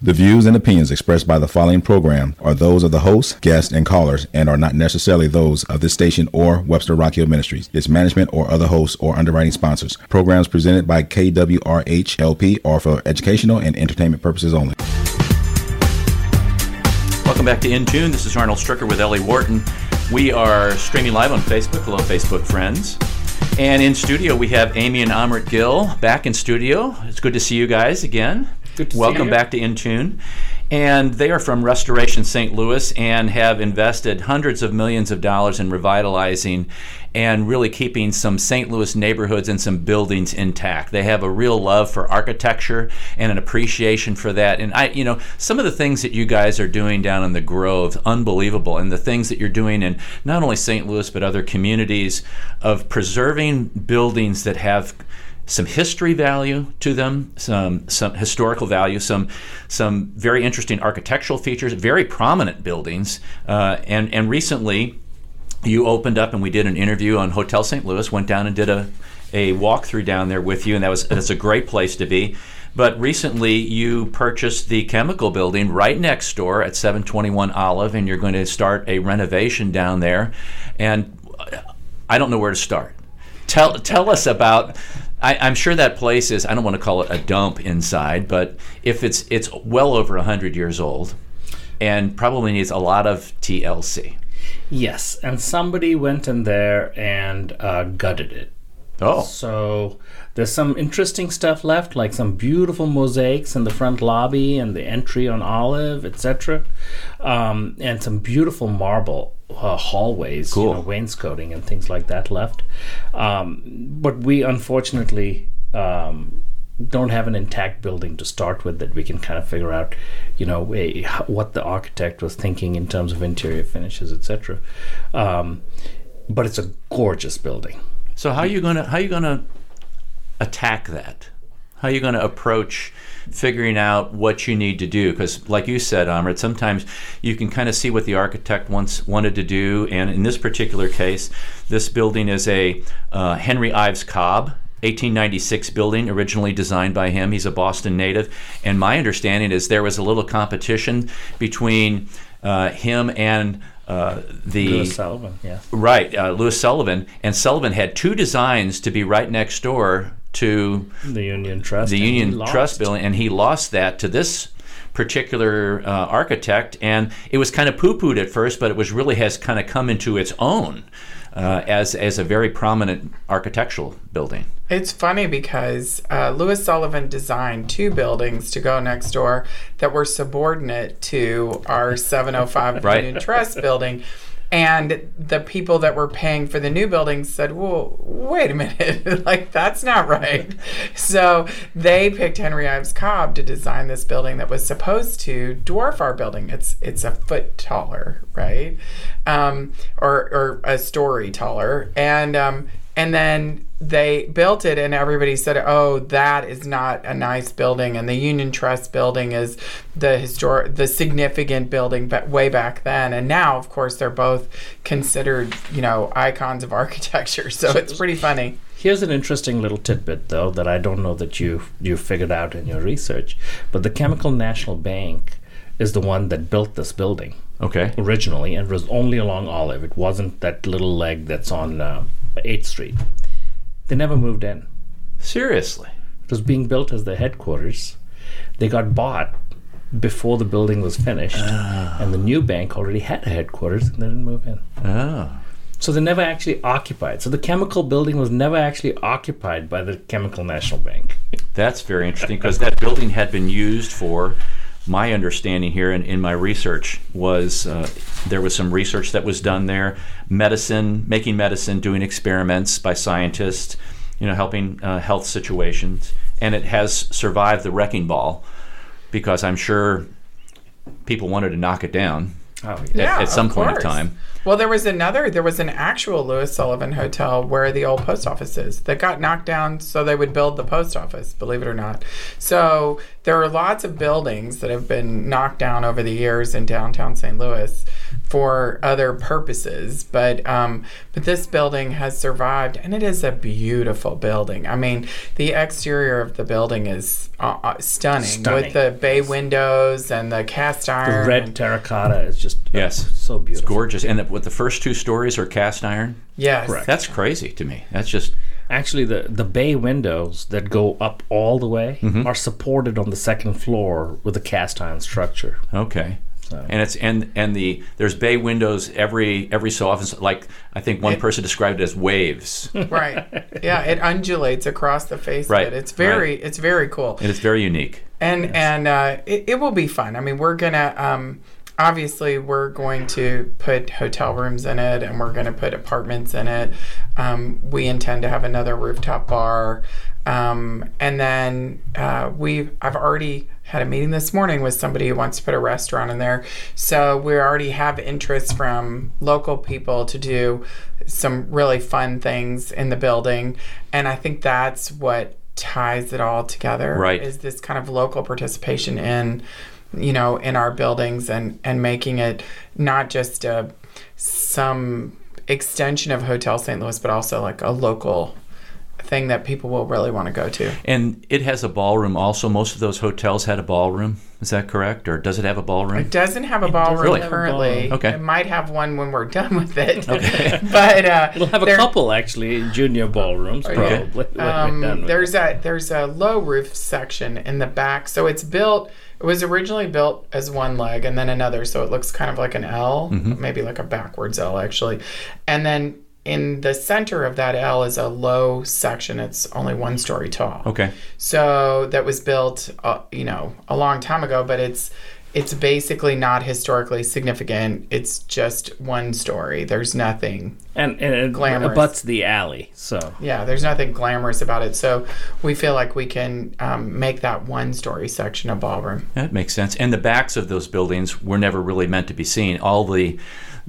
The views and opinions expressed by the following program are those of the host, guests, and callers and are not necessarily those of this station or Webster Rock Hill Ministries, its management, or other hosts or underwriting sponsors. Programs presented by KWRH-LP are for educational and entertainment purposes only. Welcome back to In Tune. This is Arnold Stricker with Ellie Wharton. We are streaming live on Facebook. Hello, Facebook friends. And in studio, we have Amy and Amrit Gill back in studio. It's good to see you guys again. Good to Welcome back to Intune. And they are from Restoration St. Louis and have invested hundreds of millions of dollars in revitalizing and really keeping some St. Louis neighborhoods and some buildings intact. They have a real love for architecture and an appreciation for that. And I, you know, some of the things that you guys are doing down in the Grove, unbelievable. And the things that you're doing in not only St. Louis but other communities of preserving buildings that have some history value to them, some some historical value, some some very interesting architectural features, very prominent buildings, uh, and and recently you opened up and we did an interview on Hotel St. Louis. Went down and did a a walkthrough down there with you, and that was that's a great place to be. But recently, you purchased the chemical building right next door at 721 Olive, and you're going to start a renovation down there. And I don't know where to start. Tell tell us about. I, I'm sure that place is. I don't want to call it a dump inside, but if it's it's well over hundred years old, and probably needs a lot of TLC. Yes, and somebody went in there and uh, gutted it. Oh, So there's some interesting stuff left, like some beautiful mosaics in the front lobby and the entry on Olive, etc., um, and some beautiful marble uh, hallways, Cool. you know, wainscoting and things like that left. Um, but we unfortunately um, don't have an intact building to start with that we can kind of figure out, you know, a, what the architect was thinking in terms of interior finishes, etc. Um, but it's a gorgeous building. So how are you gonna how are you gonna attack that? How are you to approach figuring out what you need to do? Because, like you said, Amrit, sometimes you can kind of see what the architect once wanted to do. And in this particular case, this building is a uh, Henry Ives Cobb 1896 building, originally designed by him. He's a Boston native. And my understanding is there was a little competition between uh, him and uh, the Louis Sullivan, yeah. Right, uh, Louis Sullivan, and Sullivan had two designs to be right next door to The Union Trust. the Union. Trust building, and he lost that to this particular uh, architect, and it was kind of poo-pooed at first, but it was really has kind of come into its own uh, as as a very prominent architectural building. It's funny because uh, Louis Sullivan designed two buildings to go next door that were subordinate to our 705 Right. Trust building. And the people that were paying for the new building said, "Well, wait a minute, like that's not right." So they picked Henry Ives Cobb to design this building that was supposed to dwarf our building. It's it's a foot taller, right, um, or or a story taller, and um, and then they built it and everybody said oh that is not a nice building and the union trust building is the historic the significant building but way back then and now of course they're both considered you know icons of architecture so it's pretty funny Here's an interesting little tidbit, though, that I don't know that you you figured out in your research. But the Chemical National Bank is the one that built this building Okay. originally, and it was only along Olive. It wasn't that little leg that's on uh, 8th Street. They never moved in. Seriously. It was being built as their headquarters. They got bought before the building was finished, ah. and the new bank already had a headquarters, and they didn't move in. Oh. So they never actually occupied. So the chemical building was never actually occupied by the Chemical National Bank. That's very interesting because that building had been used for. My understanding here in, in my research was uh, there was some research that was done there, medicine, making medicine, doing experiments by scientists, you know, helping uh, health situations, and it has survived the wrecking ball because I'm sure people wanted to knock it down Oh, at, Yeah, at some of point in time. Well, there was another. There was an actual Louis Sullivan Hotel where the old post office is that got knocked down so they would build the post office. Believe it or not. So there are lots of buildings that have been knocked down over the years in downtown St. Louis for other purposes, but um, but this building has survived, and it is a beautiful building. I mean, the exterior of the building is uh, uh, stunning, Stunning. with the bay windows and the cast iron. The red terracotta is just uh, Yes. So beautiful. Gorgeous. And the, with the first two stories are cast iron. yes, Correct. That's crazy to me. That's just Actually, the, the bay windows that go up all the way Mm-hmm. are supported on the second floor with a cast iron structure. okay. So- And it's and and the there's bay windows every every so often. Like I think one person described it as waves, right. Yeah, it undulates across the face Right, it. It's very, it's very cool. And it's very unique. and and uh, it, it will be fun. I mean, we're gonna um, obviously we're going to put hotel rooms in it, and we're gonna put apartments in it. Um, we intend to have another rooftop bar, um, and then uh, we I've already had a meeting this morning with somebody who wants to put a restaurant in there. So we already have interest from local people to do some really fun things in the building, and I think that's what ties it all together Right. is this kind of local participation in you know in our buildings and and making it not just a some extension of hotel st louis but also like a local thing that people will really want to go to And it has a ballroom. Also, most of those hotels had a ballroom. Is that correct, or does it have a ballroom? it doesn't have a ballroom Really? currently Have a Okay. it might have one when we're done with it Okay. but uh We'll have a couple actually junior ballrooms probably. when we're done Um, with there's a there's a low roof section in the back, so it's built. It was originally built as one leg and then another, so it looks kind of like an L, Mm-hmm. maybe like a backwards L actually. And then in the center of that L is a low section. It's only one story tall. Okay. So that was built, uh, you know, a long time ago, but it's it's basically not historically significant. It's just one story. There's nothing and, and it Glamorous. abuts the alley. So yeah, there's nothing glamorous about it. So we feel like we can um, make that one story section a ballroom. That makes sense. And the backs of those buildings were never really meant to be seen. All the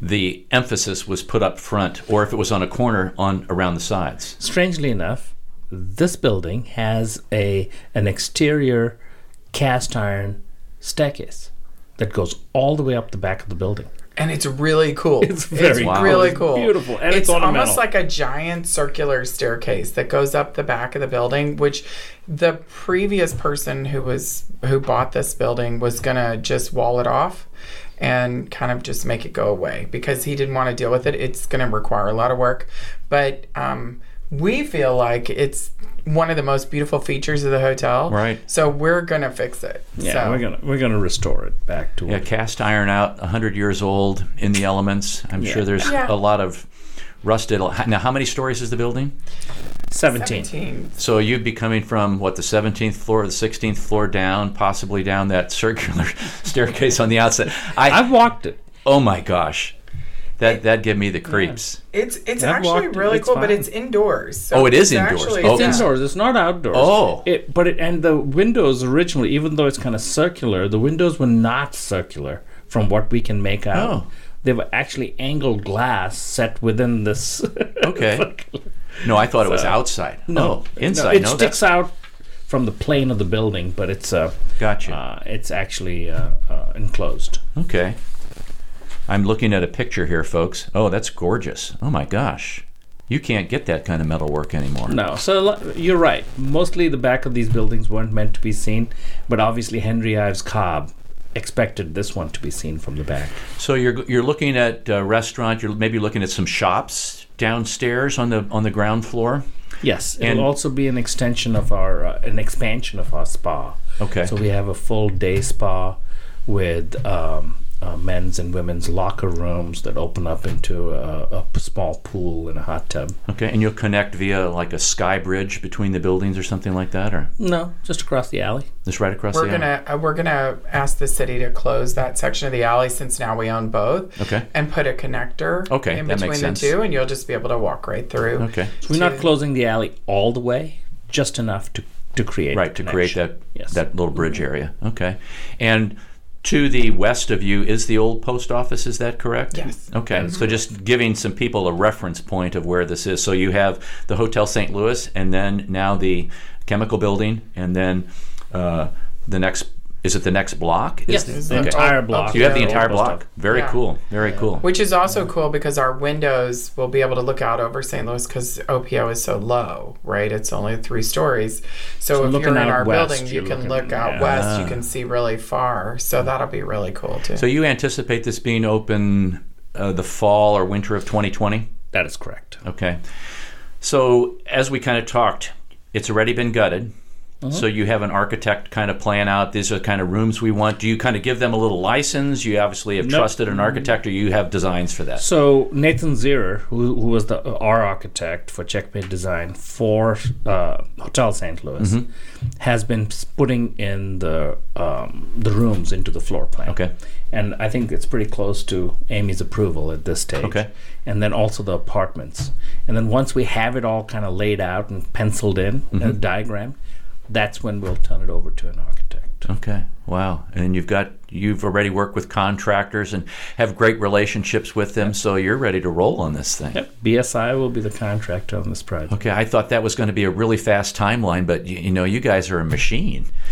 the emphasis was put up front, or if it was on a corner, on around the sides. strangely enough, this building has a an exterior cast iron staircase that goes all the way up the back of the building. And it's really cool. It's very cool. really It's cool. beautiful, and it's it's almost like a giant circular staircase that goes up the back of the building, which the previous person who was who bought this building was gonna just wall it off and kind of just make it go away because he didn't want to deal with it. It's gonna require a lot of work, but um, we feel like it's one of the most beautiful features of the hotel. Right. So we're gonna fix it. Yeah, So- we're gonna we're gonna restore it back to Yeah, it. cast iron out, 100 years old, in the elements. I'm Yeah. sure there's Yeah. a lot of rusted. Now, how many stories is the building? Seventeen. 17. So you'd be coming from what the 17th floor, the 16th floor down, possibly down that circular staircase on the outside. I, I've walked it. oh my gosh, that that give me the creeps. It's it's I've actually walked really It's cool, but it's indoors. So Oh, it is it's indoors. actually- Oh, It's Okay. indoors. It's not outdoors. Oh. It, but it and the windows originally, even though it's kind of circular, the windows were not circular from what we can make out. Oh. They were actually angled glass set within this. Okay. No, I thought it was outside. no, oh, inside. it no, sticks out from the plane of the building, but it's uh, gotcha. uh it's actually uh, uh, enclosed. Okay. I'm looking at a picture here, folks. Oh, that's gorgeous. Oh my gosh. You can't get that kind of metal work anymore. No, so you're right. Mostly the back of these buildings weren't meant to be seen, but obviously Henry Ives Cobb expected this one to be seen from the back. So you're you're looking at a restaurant. You're maybe looking at some shops downstairs on the on the ground floor. Yes, it'll And- also be an extension of our, uh, an expansion of our spa. Okay. So we have a full day spa with um, uh, men's and women's locker rooms that open up into a small pool and a hot tub. Okay, and you'll connect via like a sky bridge between the buildings or something like that, or No, just across the alley. just right across We're the gonna uh, we're gonna ask the city to close that section of the alley since now we own both. Okay. And put a connector. Okay, in that between the sense. two, and you'll just be able to walk right through. Okay. So we're not closing the alley all the way, just enough to, to create Right to create that. Yes. that little bridge area. Okay, and to the west of you is the old post office. Is that correct? Yes. Okay, so just giving some people a reference point of where this is. So you have the Hotel St. Louis, and then now the Chemical Building, and then uh, the next. Is it the next block? Yes, Is- the okay. entire block. You have the entire block. Very Yeah. cool. Very cool. Which is also cool because our windows will be able to look out over St. Louis because OPO is so low, right? It's only three stories. So, So if looking you're in our west, building, you can looking- look out yeah. west. You can see really far. So that'll be really cool too. So you anticipate this being open uh, the fall or winter of 2020? That is correct. Okay. So as we kind of talked, it's already been gutted. Uh-huh. So you have an architect kind of plan out. These are the kind of rooms we want. Do you kind of give them a little license? You obviously have No. trusted an architect, or you have designs for that. So Nathan Zierer, who, who was the our architect for Checkmate Design for uh, Hotel St. Louis, Mm-hmm. has been putting in the um, the rooms into the floor plan. Okay. And I think it's pretty close to Amy's approval at this stage. Okay. And then also the apartments. And then once we have it all kind of laid out and penciled in, Mm-hmm. a diagram, that's when we'll turn it over to an architect. Okay. Wow. And you've got you've already worked with contractors and have great relationships with them, so you're ready to roll on this thing. Yep. BSI will be the contractor on this project. Okay, I thought that was going to be a really fast timeline, but you, you know, you guys are a machine.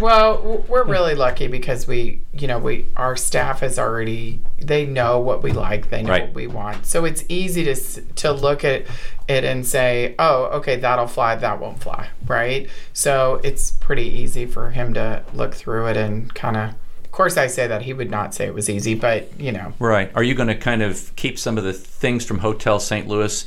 Well, we're really lucky because we, you know, we our staff is already they know what we like, they know Right. what we want. So it's easy to to look at it and say, "Oh, okay, that'll fly, that won't fly." Right? So it's pretty easy for him to look through it and kind of Of course, I say that he would not say it was easy, but you know, Right. Are you going to kind of keep some of the things from Hotel St. Louis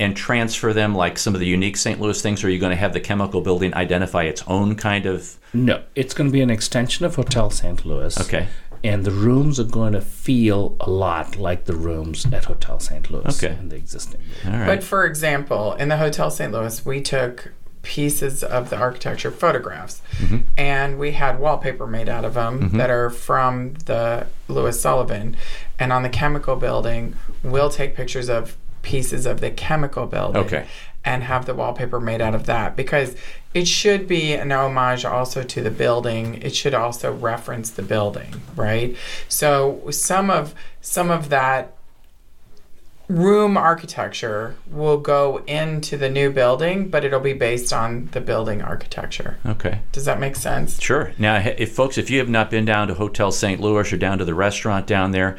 and transfer them like some of the unique St. Louis things, or are you going to have the chemical building identify its own kind of. No, it's going to be an extension of Hotel St. Louis. Okay. And the rooms are going to feel a lot like the rooms at Hotel St. Louis Okay. in the existing. All right. But for example, in the Hotel St. Louis, we took pieces of the architecture photographs Mm-hmm. and we had wallpaper made out of them that are from the Louis Sullivan. And on the chemical building, we'll take pictures of pieces of the chemical building Okay. and have the wallpaper made out of that because it should be an homage also to the building. It should also reference the building, right? So some of some of that room architecture will go into the new building, but it'll be based on the building architecture. okay. Does that make sense? Sure. Now, if folks, if you have not been down to Hotel St. Louis or down to the restaurant down there,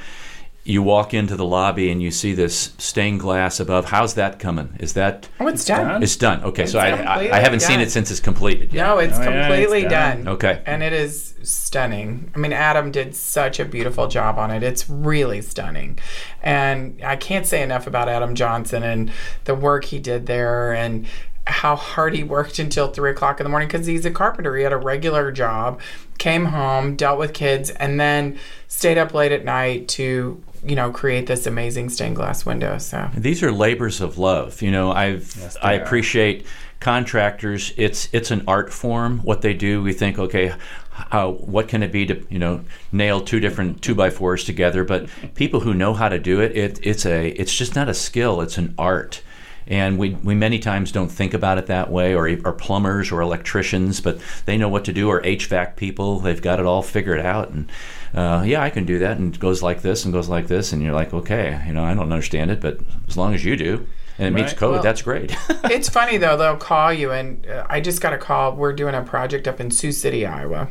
you walk into the lobby and you see this stained glass above. How's that coming? Is that Oh, it's, done. done. it's done? Okay, so I, I, I haven't seen it since it's completed. Yet. No, it's Oh, yeah, it's completely done. done. Okay. And it is stunning. I mean, Adam did such a beautiful job on it. It's really stunning. And I can't say enough about Adam Johnson and the work he did there and how hard he worked until three o'clock in the morning because he's a carpenter. He had a regular job, came home, dealt with kids, and then stayed up late at night to, you know, create this amazing stained glass window. So These are labors of love. You know, I've Yes, they I are. appreciate contractors. It's it's an art form. What they do, we think, okay, how what can it be to you know nail two different two by fours together? But people who know how to do it, it it's a it's just not a skill. It's an art. And we, we many times don't think about it that way, or, or plumbers or electricians, but they know what to do, or HVAC people. They've got it all figured out. And uh, yeah, I can do that. And it goes like this and goes like this. And you're like, okay, you know, I don't understand it, but as long as you do and it meets Right. code, Well- that's great. it's funny though they'll call you and uh, i just got a call we're doing a project up in sioux city iowa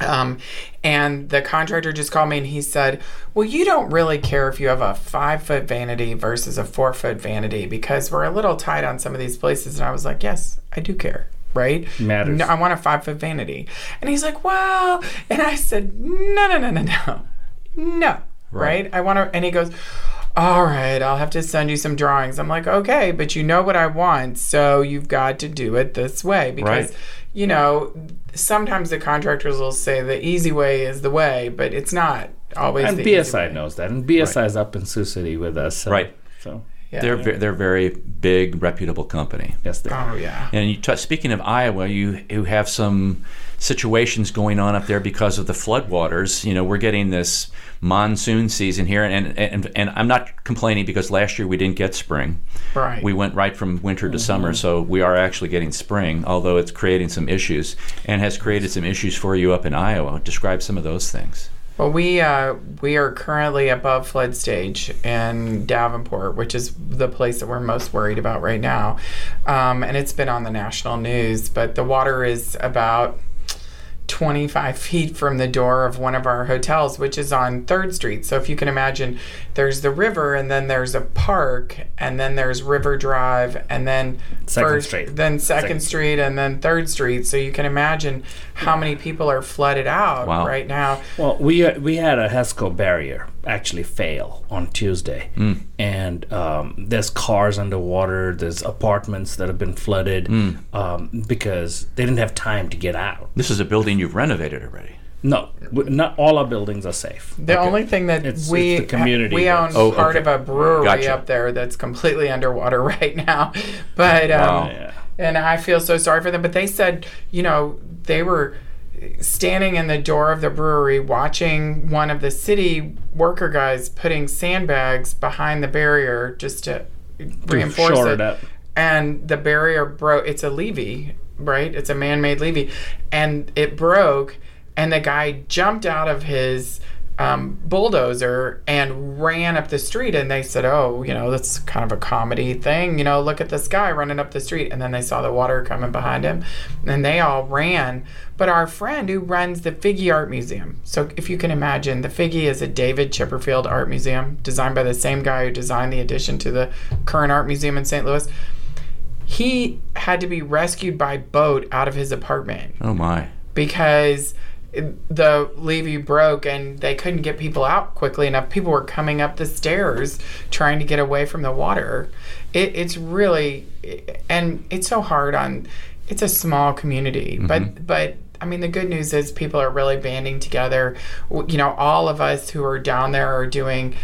um, and the contractor just called me and he said well you don't really care if you have a five foot vanity versus a four foot vanity because we're a little tight on some of these places and i was like yes i do care right Matters. no, i want a five foot vanity and he's like well and i said no no no no no no Right. right, i want to and he goes all right, I'll have to send you some drawings. I'm like, okay, but you know what I want, so you've got to do it this way because, Right. you know, sometimes the contractors will say the easy way is the way, but it's not always. And the easy BSI way. knows that. And BSI is up in Sioux City with us. So, Right. So, Yeah. they're ve- they're a very big, reputable company. yes, they are. Oh yeah. And you t- speaking of Iowa, you you have some situations going on up there because of the floodwaters. You know, we're getting this monsoon season here, and and and I'm not complaining because last year we didn't get spring. Right. We went right from winter to summer, mm-hmm. so we are actually getting spring, although it's creating some issues and has created some issues for you up in Iowa. Describe some of those things. Well, we uh, we are currently above flood stage in Davenport, which is the place that we're most worried about right now, um, and it's been on the national news. But the water is about 25 feet from the door of one of our hotels, which is on 3rd Street. So if you can imagine, there's the river, and then there's a park, and then there's River Drive, and then Second first, Street. then 2nd Second. Street, and then 3rd Street. So you can imagine how many people are flooded out Wow. right now. Well, we uh, we had a HESCO barrier actually fail on Tuesday, and um, there's cars underwater. There's apartments that have been flooded um, because they didn't have time to get out. This is a building you've renovated already. No, not all our buildings are safe. The only thing that It's- we it's the community we own Oh, part okay. of a brewery Gotcha. up there that's completely underwater right now, but um, Wow. Yeah. and I feel so sorry for them. But they said, you know, they were standing in the door of the brewery watching one of the city worker guys putting sandbags behind the barrier just to reinforce shore it. it up. And the barrier broke. It's a levee, right? It's a man-made levee, and it broke. And the guy jumped out of his um, bulldozer and ran up the street. And they said, "Oh, you know, that's kind of a comedy thing. You know, look at this guy running up the street." And then they saw the water coming behind him, and they all ran. But our friend who runs the Figge Art Museum, so if you can imagine, the Figge is a David Chipperfield art museum designed by the same guy who designed the addition to the current art museum in St. Louis. He had to be rescued by boat out of his apartment Oh my. because the levee broke and they couldn't get people out quickly enough. People were coming up the stairs trying to get away from the water. It, it's really, and it's so hard on. It's a small community, mm-hmm. but but I mean the good news is people are really banding together. You know, all of us who are down there are doing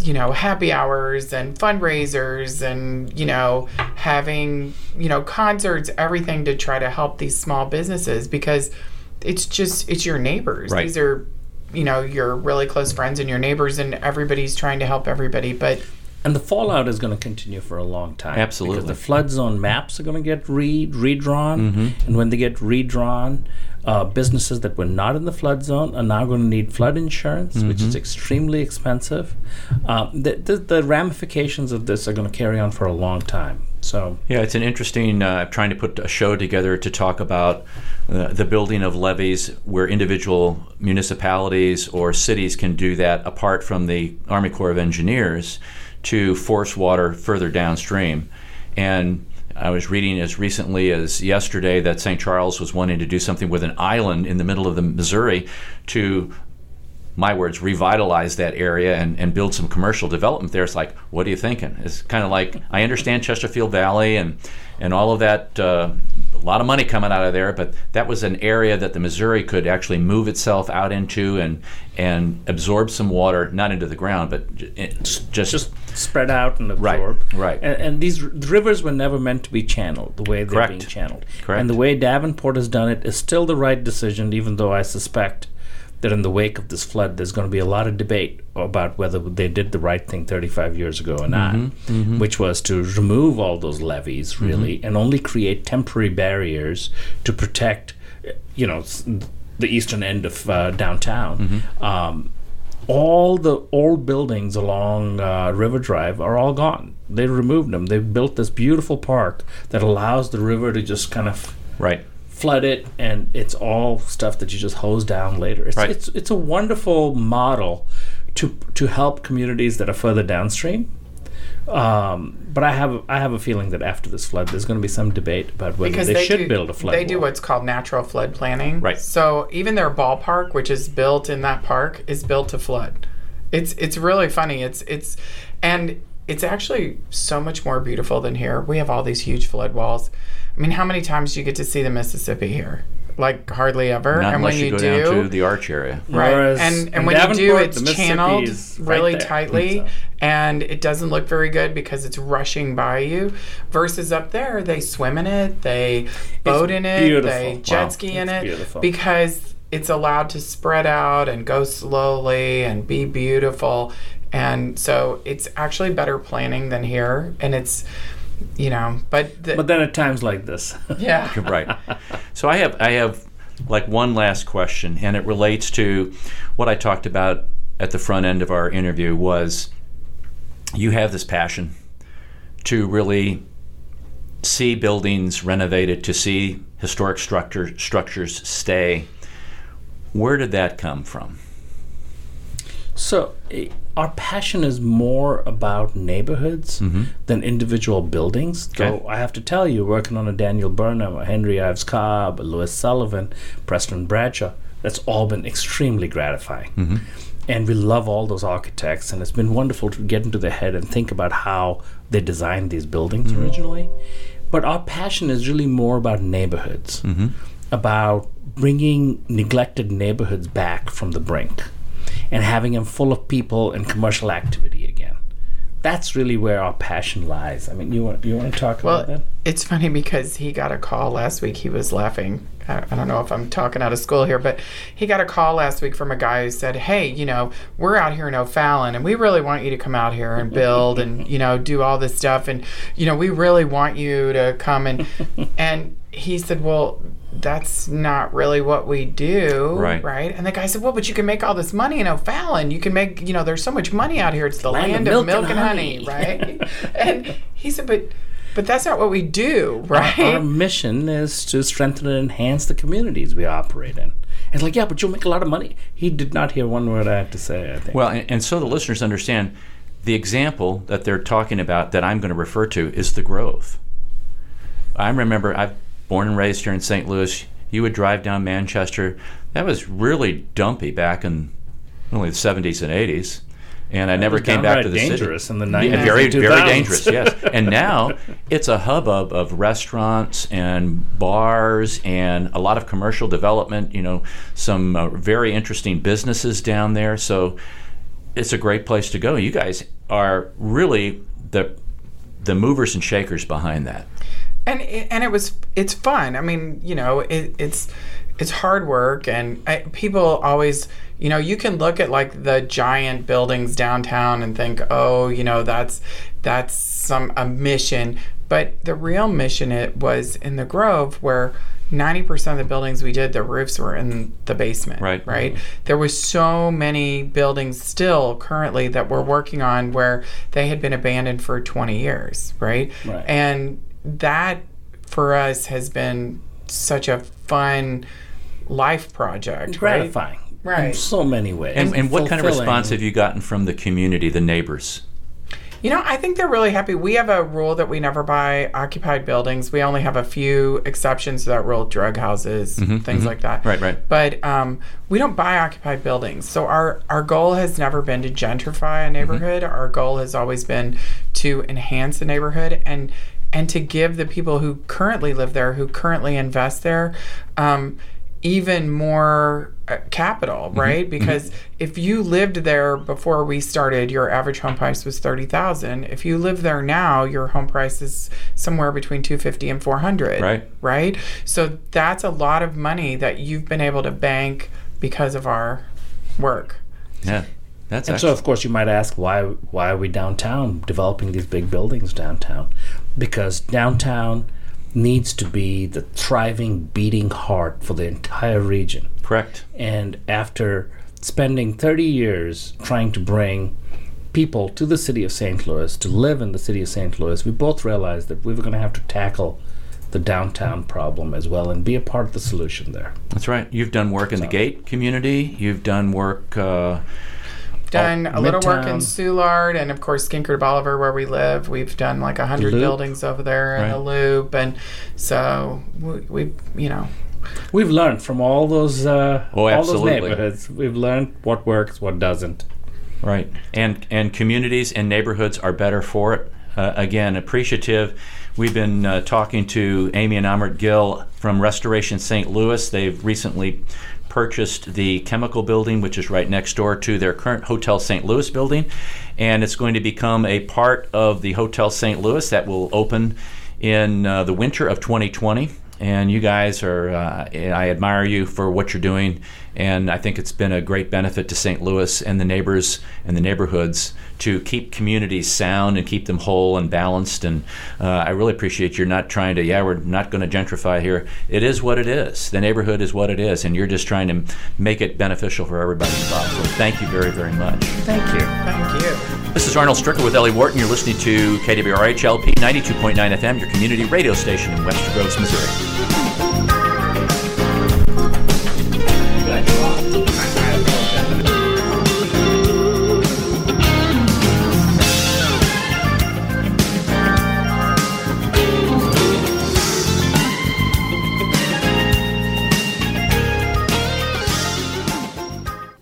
you know happy hours and fundraisers and you know having you know concerts everything to try to help these small businesses because it's just it's your neighbors Right. these are you know your really close friends and your neighbors and everybody's trying to help everybody but And the fallout is going to continue for a long time. Absolutely. Because the flood zone maps are going to get re- redrawn. Mm-hmm. And when they get redrawn, uh, businesses that were not in the flood zone are now going to need flood insurance, which Mm-hmm. is extremely expensive. Um, the, the, the ramifications of this are going to carry on for a long time. So, Yeah, it's an interesting. Uh, trying to put a show together to talk about uh, the building of levees where individual municipalities or cities can do that apart from the Army Corps of Engineers to force water further downstream. And I was reading as recently as yesterday that St. Charles was wanting to do something with an island in the middle of the Missouri to my words, revitalize that area and, and build some commercial development there. It's like, what are you thinking? It's kind of like I understand Chesterfield Valley and and all of that. Uh, a lot of money coming out of there, but that was an area that the Missouri could actually move itself out into and and absorb some water, not into the ground, but just just spread out and absorb. right. And, and these r- rivers were never meant to be channeled the way they're Correct. being channeled. Correct. And the way Davenport has done it is still the right decision, even though I suspect that in the wake of this flood, there's going to be a lot of debate about whether they did the right thing 35 years ago or not, Mm-hmm, which was to remove all those levees, really, and only create temporary barriers to protect, you know, the eastern end of uh, downtown. Mm-hmm. Um, all the old buildings along uh, River Drive are all gone. They removed them. They built this beautiful park that allows the river to just kind of right. Flood it, and it's all stuff that you just hose down later. It's Right. it's, it's a wonderful model to to help communities that are further downstream. Um, but I have I have a feeling that after this flood, there's going to be some debate about whether because they, they, should do, build a flood. They do what's called natural flood planning. Right. So even their ballpark, which is built in that park, is built to flood. It's it's really funny. It's it's and it's actually so much more beautiful than here. We have all these huge flood walls. I mean, how many times do you get to see the Mississippi here? Like hardly ever. Not and unless when you you go do, down to the arch area. Right. Whereas and and when you do, it's channeled is right really tightly So- and it doesn't look very good because it's rushing by you. Versus up there, they swim in it, they boat in it, beautiful. they jet Wow. ski in It's it beautiful. because it's allowed to spread out and go slowly and be beautiful. And so it's actually better planning than here. And it's, you know, but, the, But then at times like this, yeah. right. So I have I have like one last question, and it relates to what I talked about at the front end of our interview. Was you have this passion to really see buildings renovated, to see historic structure, structures stay. Where did that come from? So, eh, our passion is more about neighborhoods than individual buildings. Mm-hmm. Okay. So, I have to tell you, working on a Daniel Burnham, a Henry Ives Cobb, a Louis Sullivan, Preston Bradshaw, that's all been extremely gratifying. Mm-hmm. And we love all those architects, and it's been wonderful to get into their head and think about how they designed these buildings Mm-hmm. originally. But our passion is really more about neighborhoods, Mm-hmm. about bringing neglected neighborhoods back from the brink and having them full of people and commercial activity again. That's really where our passion lies. I mean, you want you want to talk about Well, that? it's funny because he got a call last week. He was laughing. I, I don't know if I'm talking out of school here, but he got a call last week from a guy who said, "Hey, you know, we're out here in O'Fallon, and we really want you to come out here and build, and you know, do all this stuff, and you know, we really want you to come and." and he said, "Well, that's not really what we do, Right. right?" And the guy said, "Well, but you can make all this money in O'Fallon. You can make, you know, there's so much money out here. It's the land, of milk, and honey, right?" and he said, "But." But that's not what we do, right? Our mission is to strengthen and enhance the communities we operate in. And it's like, yeah, but you'll make a lot of money. He did not hear one word I had to say, I think. Well, and, and so the listeners understand the example that they're talking about that I'm going to refer to is the Grove. I remember I've born and raised here in St. Louis. You would drive down Manchester. That was really dumpy back in only the 70s and 80s. And I never came back to the dangerous city. in the Yeah, 90s very, very dangerous. Yes. And now it's a hubbub of restaurants and bars and a lot of commercial development. You know, some uh, very interesting businesses down there. So it's a great place to go. You guys are really the the movers and shakers behind that. And it, and it was it's fun. I mean, you know, it, it's it's hard work, and I, people always, you know, you can look at like the giant buildings downtown and think, oh, you know, that's that's some a mission, but the real mission it was in the Grove where. 90% of the buildings we did the roofs were in the basement Right. right mm-hmm. there was so many buildings still currently that we're working on where they had been abandoned for 20 years right, Right. and that for us has been such a fun life project right gratifying. In Right. so many ways. And, and what kind of response have you gotten from the community, the neighbors? You know, I think they're really happy. We have a rule that we never buy occupied buildings. We only have a few exceptions to that rule, drug houses, things like that. Mm-hmm, Right, right. But um, we don't buy occupied buildings. So our, our goal has never been to gentrify a neighborhood. Mm-hmm. Our goal has always been to enhance the neighborhood and and to give the people who currently live there, who currently invest there, um, even more uh, capital, Mm-hmm. right? Because if you lived there before we started, your average home price was thirty thousand. If you live there now, your home price is somewhere between two fifty and four hundred. Right. Right. So that's a lot of money that you've been able to bank because of our work. Yeah, that's And so, of course, you might ask why why are we downtown developing these big buildings downtown? Because downtown needs to be the thriving, beating heart for the entire region. correct. And after spending 30 years trying to bring people to the city of St. Louis to live in the city of St. Louis, we both realized that we were going to have to tackle the downtown problem as well and be a part of the solution there. That's right. You've done work in the Gate community. You've done work. Uh, Done a little work in Midtown. Soulard and of course Skinker DeBaliviere where we live. We've done like a hundred buildings over there in the loop, and so we, we you know We've learned from all those uh, Oh, all those neighborhoods. We've learned what works, what doesn't. Right, and and communities and neighborhoods are better for it. Uh, again, appreciative. We've been uh, talking to Amy and Amrit Gill from Restoration St. Louis. They've recently purchased the chemical building, which is right next door to their current Hotel St. Louis building, and it's going to become a part of the Hotel St. Louis that will open in uh, the winter of 2020. And you guys are. Uh, I admire you for what you're doing, and I think it's been a great benefit to St. Louis and the neighbors and the neighborhoods to keep communities sound and keep them whole and balanced. And uh, I really appreciate you're not trying to. Yeah, we're not going to gentrify here. It is what it is. The neighborhood is what it is, and you're just trying to make it beneficial for everybody involved. So thank you very, very much. Thank you. Thank you. This is Arnold Stricker with Ellie Wharton. You're listening to KWRHLP 92.9 FM, your community radio station in Webster Groves, Missouri.